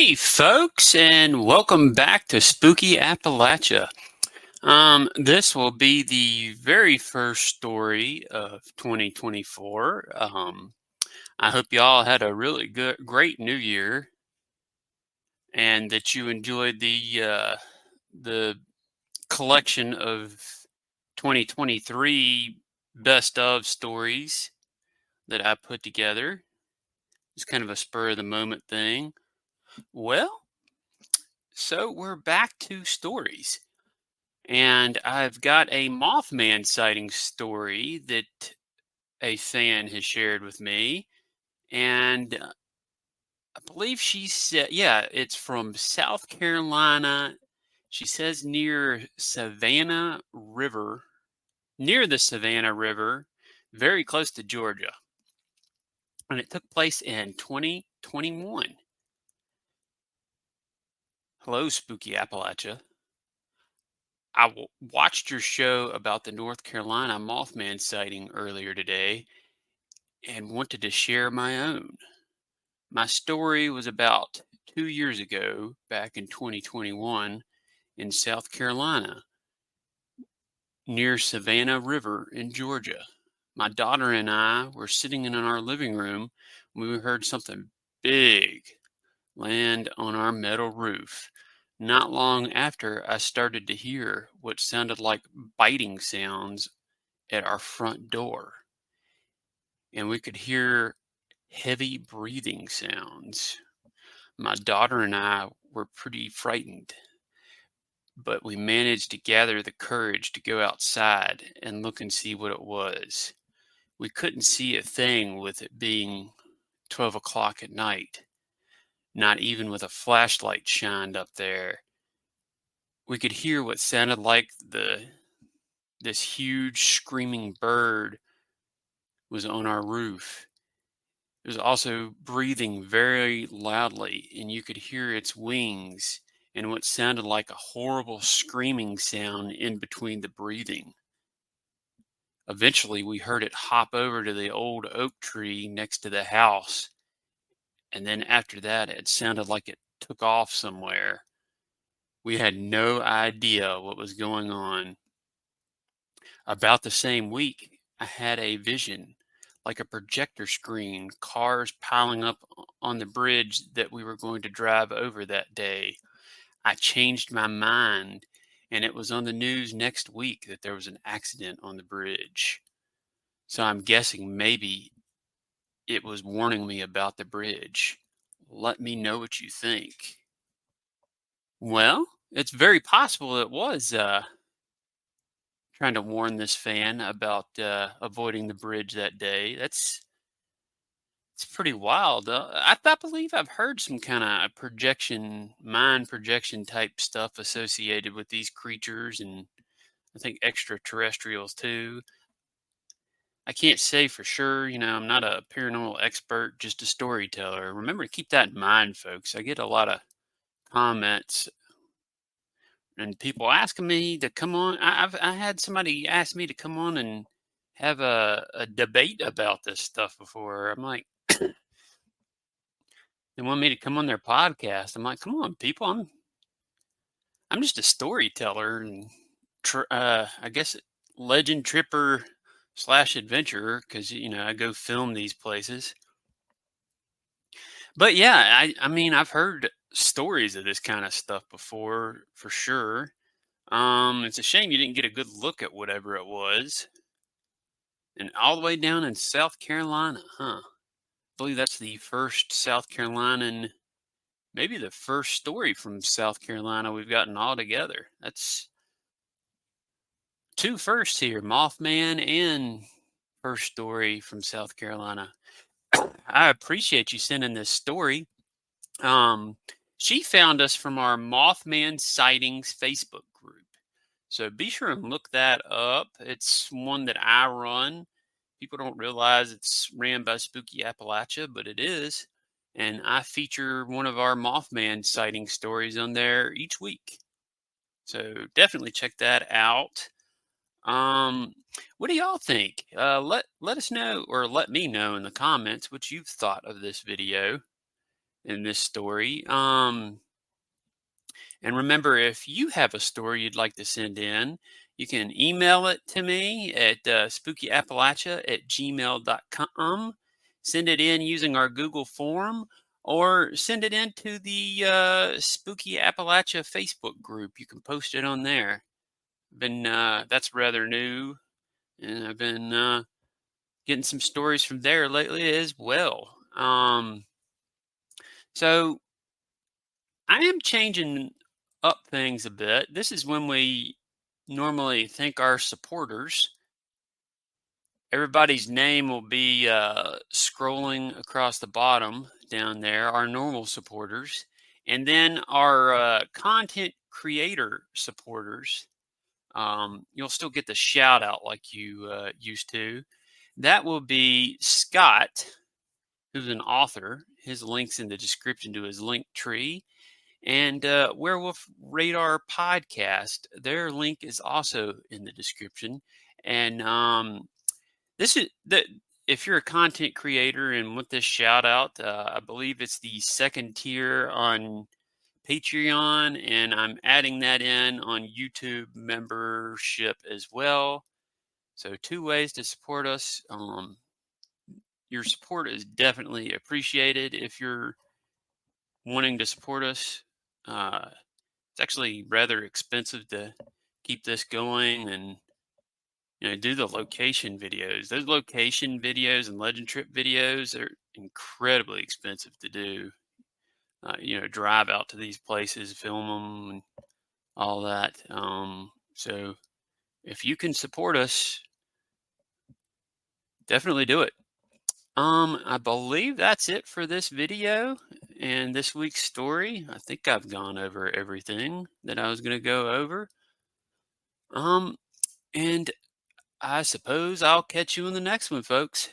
Hey, folks, and welcome back to Spooky Appalachia. Um, this will be the very first story of 2024. Um, I hope y'all had a really good, great New Year, and that you enjoyed the uh, the collection of 2023 best of stories that I put together. It's kind of a spur of the moment thing. Well, so we're back to stories. And I've got a Mothman sighting story that a fan has shared with me. And uh, I believe she said, yeah, it's from South Carolina. She says near Savannah River, near the Savannah River, very close to Georgia. And it took place in 2021. Hello, Spooky Appalachia. I w- watched your show about the North Carolina Mothman sighting earlier today and wanted to share my own. My story was about two years ago, back in 2021, in South Carolina, near Savannah River in Georgia. My daughter and I were sitting in our living room when we heard something big land on our metal roof. Not long after, I started to hear what sounded like biting sounds at our front door. And we could hear heavy breathing sounds. My daughter and I were pretty frightened, but we managed to gather the courage to go outside and look and see what it was. We couldn't see a thing with it being 12 o'clock at night not even with a flashlight shined up there. We could hear what sounded like the this huge screaming bird was on our roof. It was also breathing very loudly, and you could hear its wings and what sounded like a horrible screaming sound in between the breathing. Eventually, we heard it hop over to the old oak tree next to the house and then after that, it sounded like it took off somewhere. We had no idea what was going on. About the same week, I had a vision like a projector screen, cars piling up on the bridge that we were going to drive over that day. I changed my mind, and it was on the news next week that there was an accident on the bridge. So I'm guessing maybe it was warning me about the bridge. Let me know what you think. Well, it's very possible it was uh, trying to warn this fan about uh, avoiding the bridge that day. That's it's pretty wild. Uh, I, I believe I've heard some kind of projection, mind projection type stuff associated with these creatures, and I think extraterrestrials too. I can't say for sure. You know, I'm not a paranormal expert, just a storyteller. Remember to keep that in mind, folks. I get a lot of comments and people asking me to come on. I, have I had somebody ask me to come on and have a, a debate about this stuff before. I'm like, they want me to come on their podcast. I'm like, come on, people. I'm I'm just a storyteller and tr- uh, I guess legend tripper slash adventurer because you know I go film these places. But yeah, I I mean I've heard stories of this kind of stuff before for sure. Um, it's a shame you didn't get a good look at whatever it was. And all the way down in South Carolina, huh? I believe that's the first South Carolinian, maybe the first story from South Carolina we've gotten all together. That's two firsts here Mothman and first story from South Carolina. I appreciate you sending this story. Um, she found us from our Mothman Sightings Facebook group. So be sure and look that up. It's one that I run. People don't realize it's ran by Spooky Appalachia, but it is. And I feature one of our Mothman sighting stories on there each week. So definitely check that out. Um, what do y'all think? Uh, let let us know or let me know in the comments what you've thought of this video. and this story. Um, and remember, if you have a story you'd like to send in, you can email it to me at uh, spookyappalachia at gmail.com. Send it in using our Google form or send it into the uh, Spooky Appalachia Facebook group. You can post it on there. Been uh, that's rather new, and I've been uh, getting some stories from there lately as well. Um, so I am changing up things a bit. This is when we normally thank our supporters. Everybody's name will be uh, scrolling across the bottom down there, our normal supporters, and then our uh, content creator supporters. Um, you'll still get the shout out like you uh, used to. That will be Scott, who's an author. His link's in the description to his link tree. And uh, Werewolf Radar podcast, their link is also in the description. And um, this is that if you're a content creator and want this shout out, uh, I believe it's the second tier on Patreon, and I'm adding that in on YouTube membership as well. So, two ways to support us. Um, your support is definitely appreciated if you're wanting to support us. Uh, it's actually rather expensive to keep this going and you know do the location videos. Those location videos and legend trip videos are incredibly expensive to do. Uh, you know, drive out to these places, film them, and all that. Um, so, if you can support us, definitely do it. Um, I believe that's it for this video and this week's story. I think I've gone over everything that I was going to go over. Um, and I suppose I'll catch you in the next one, folks.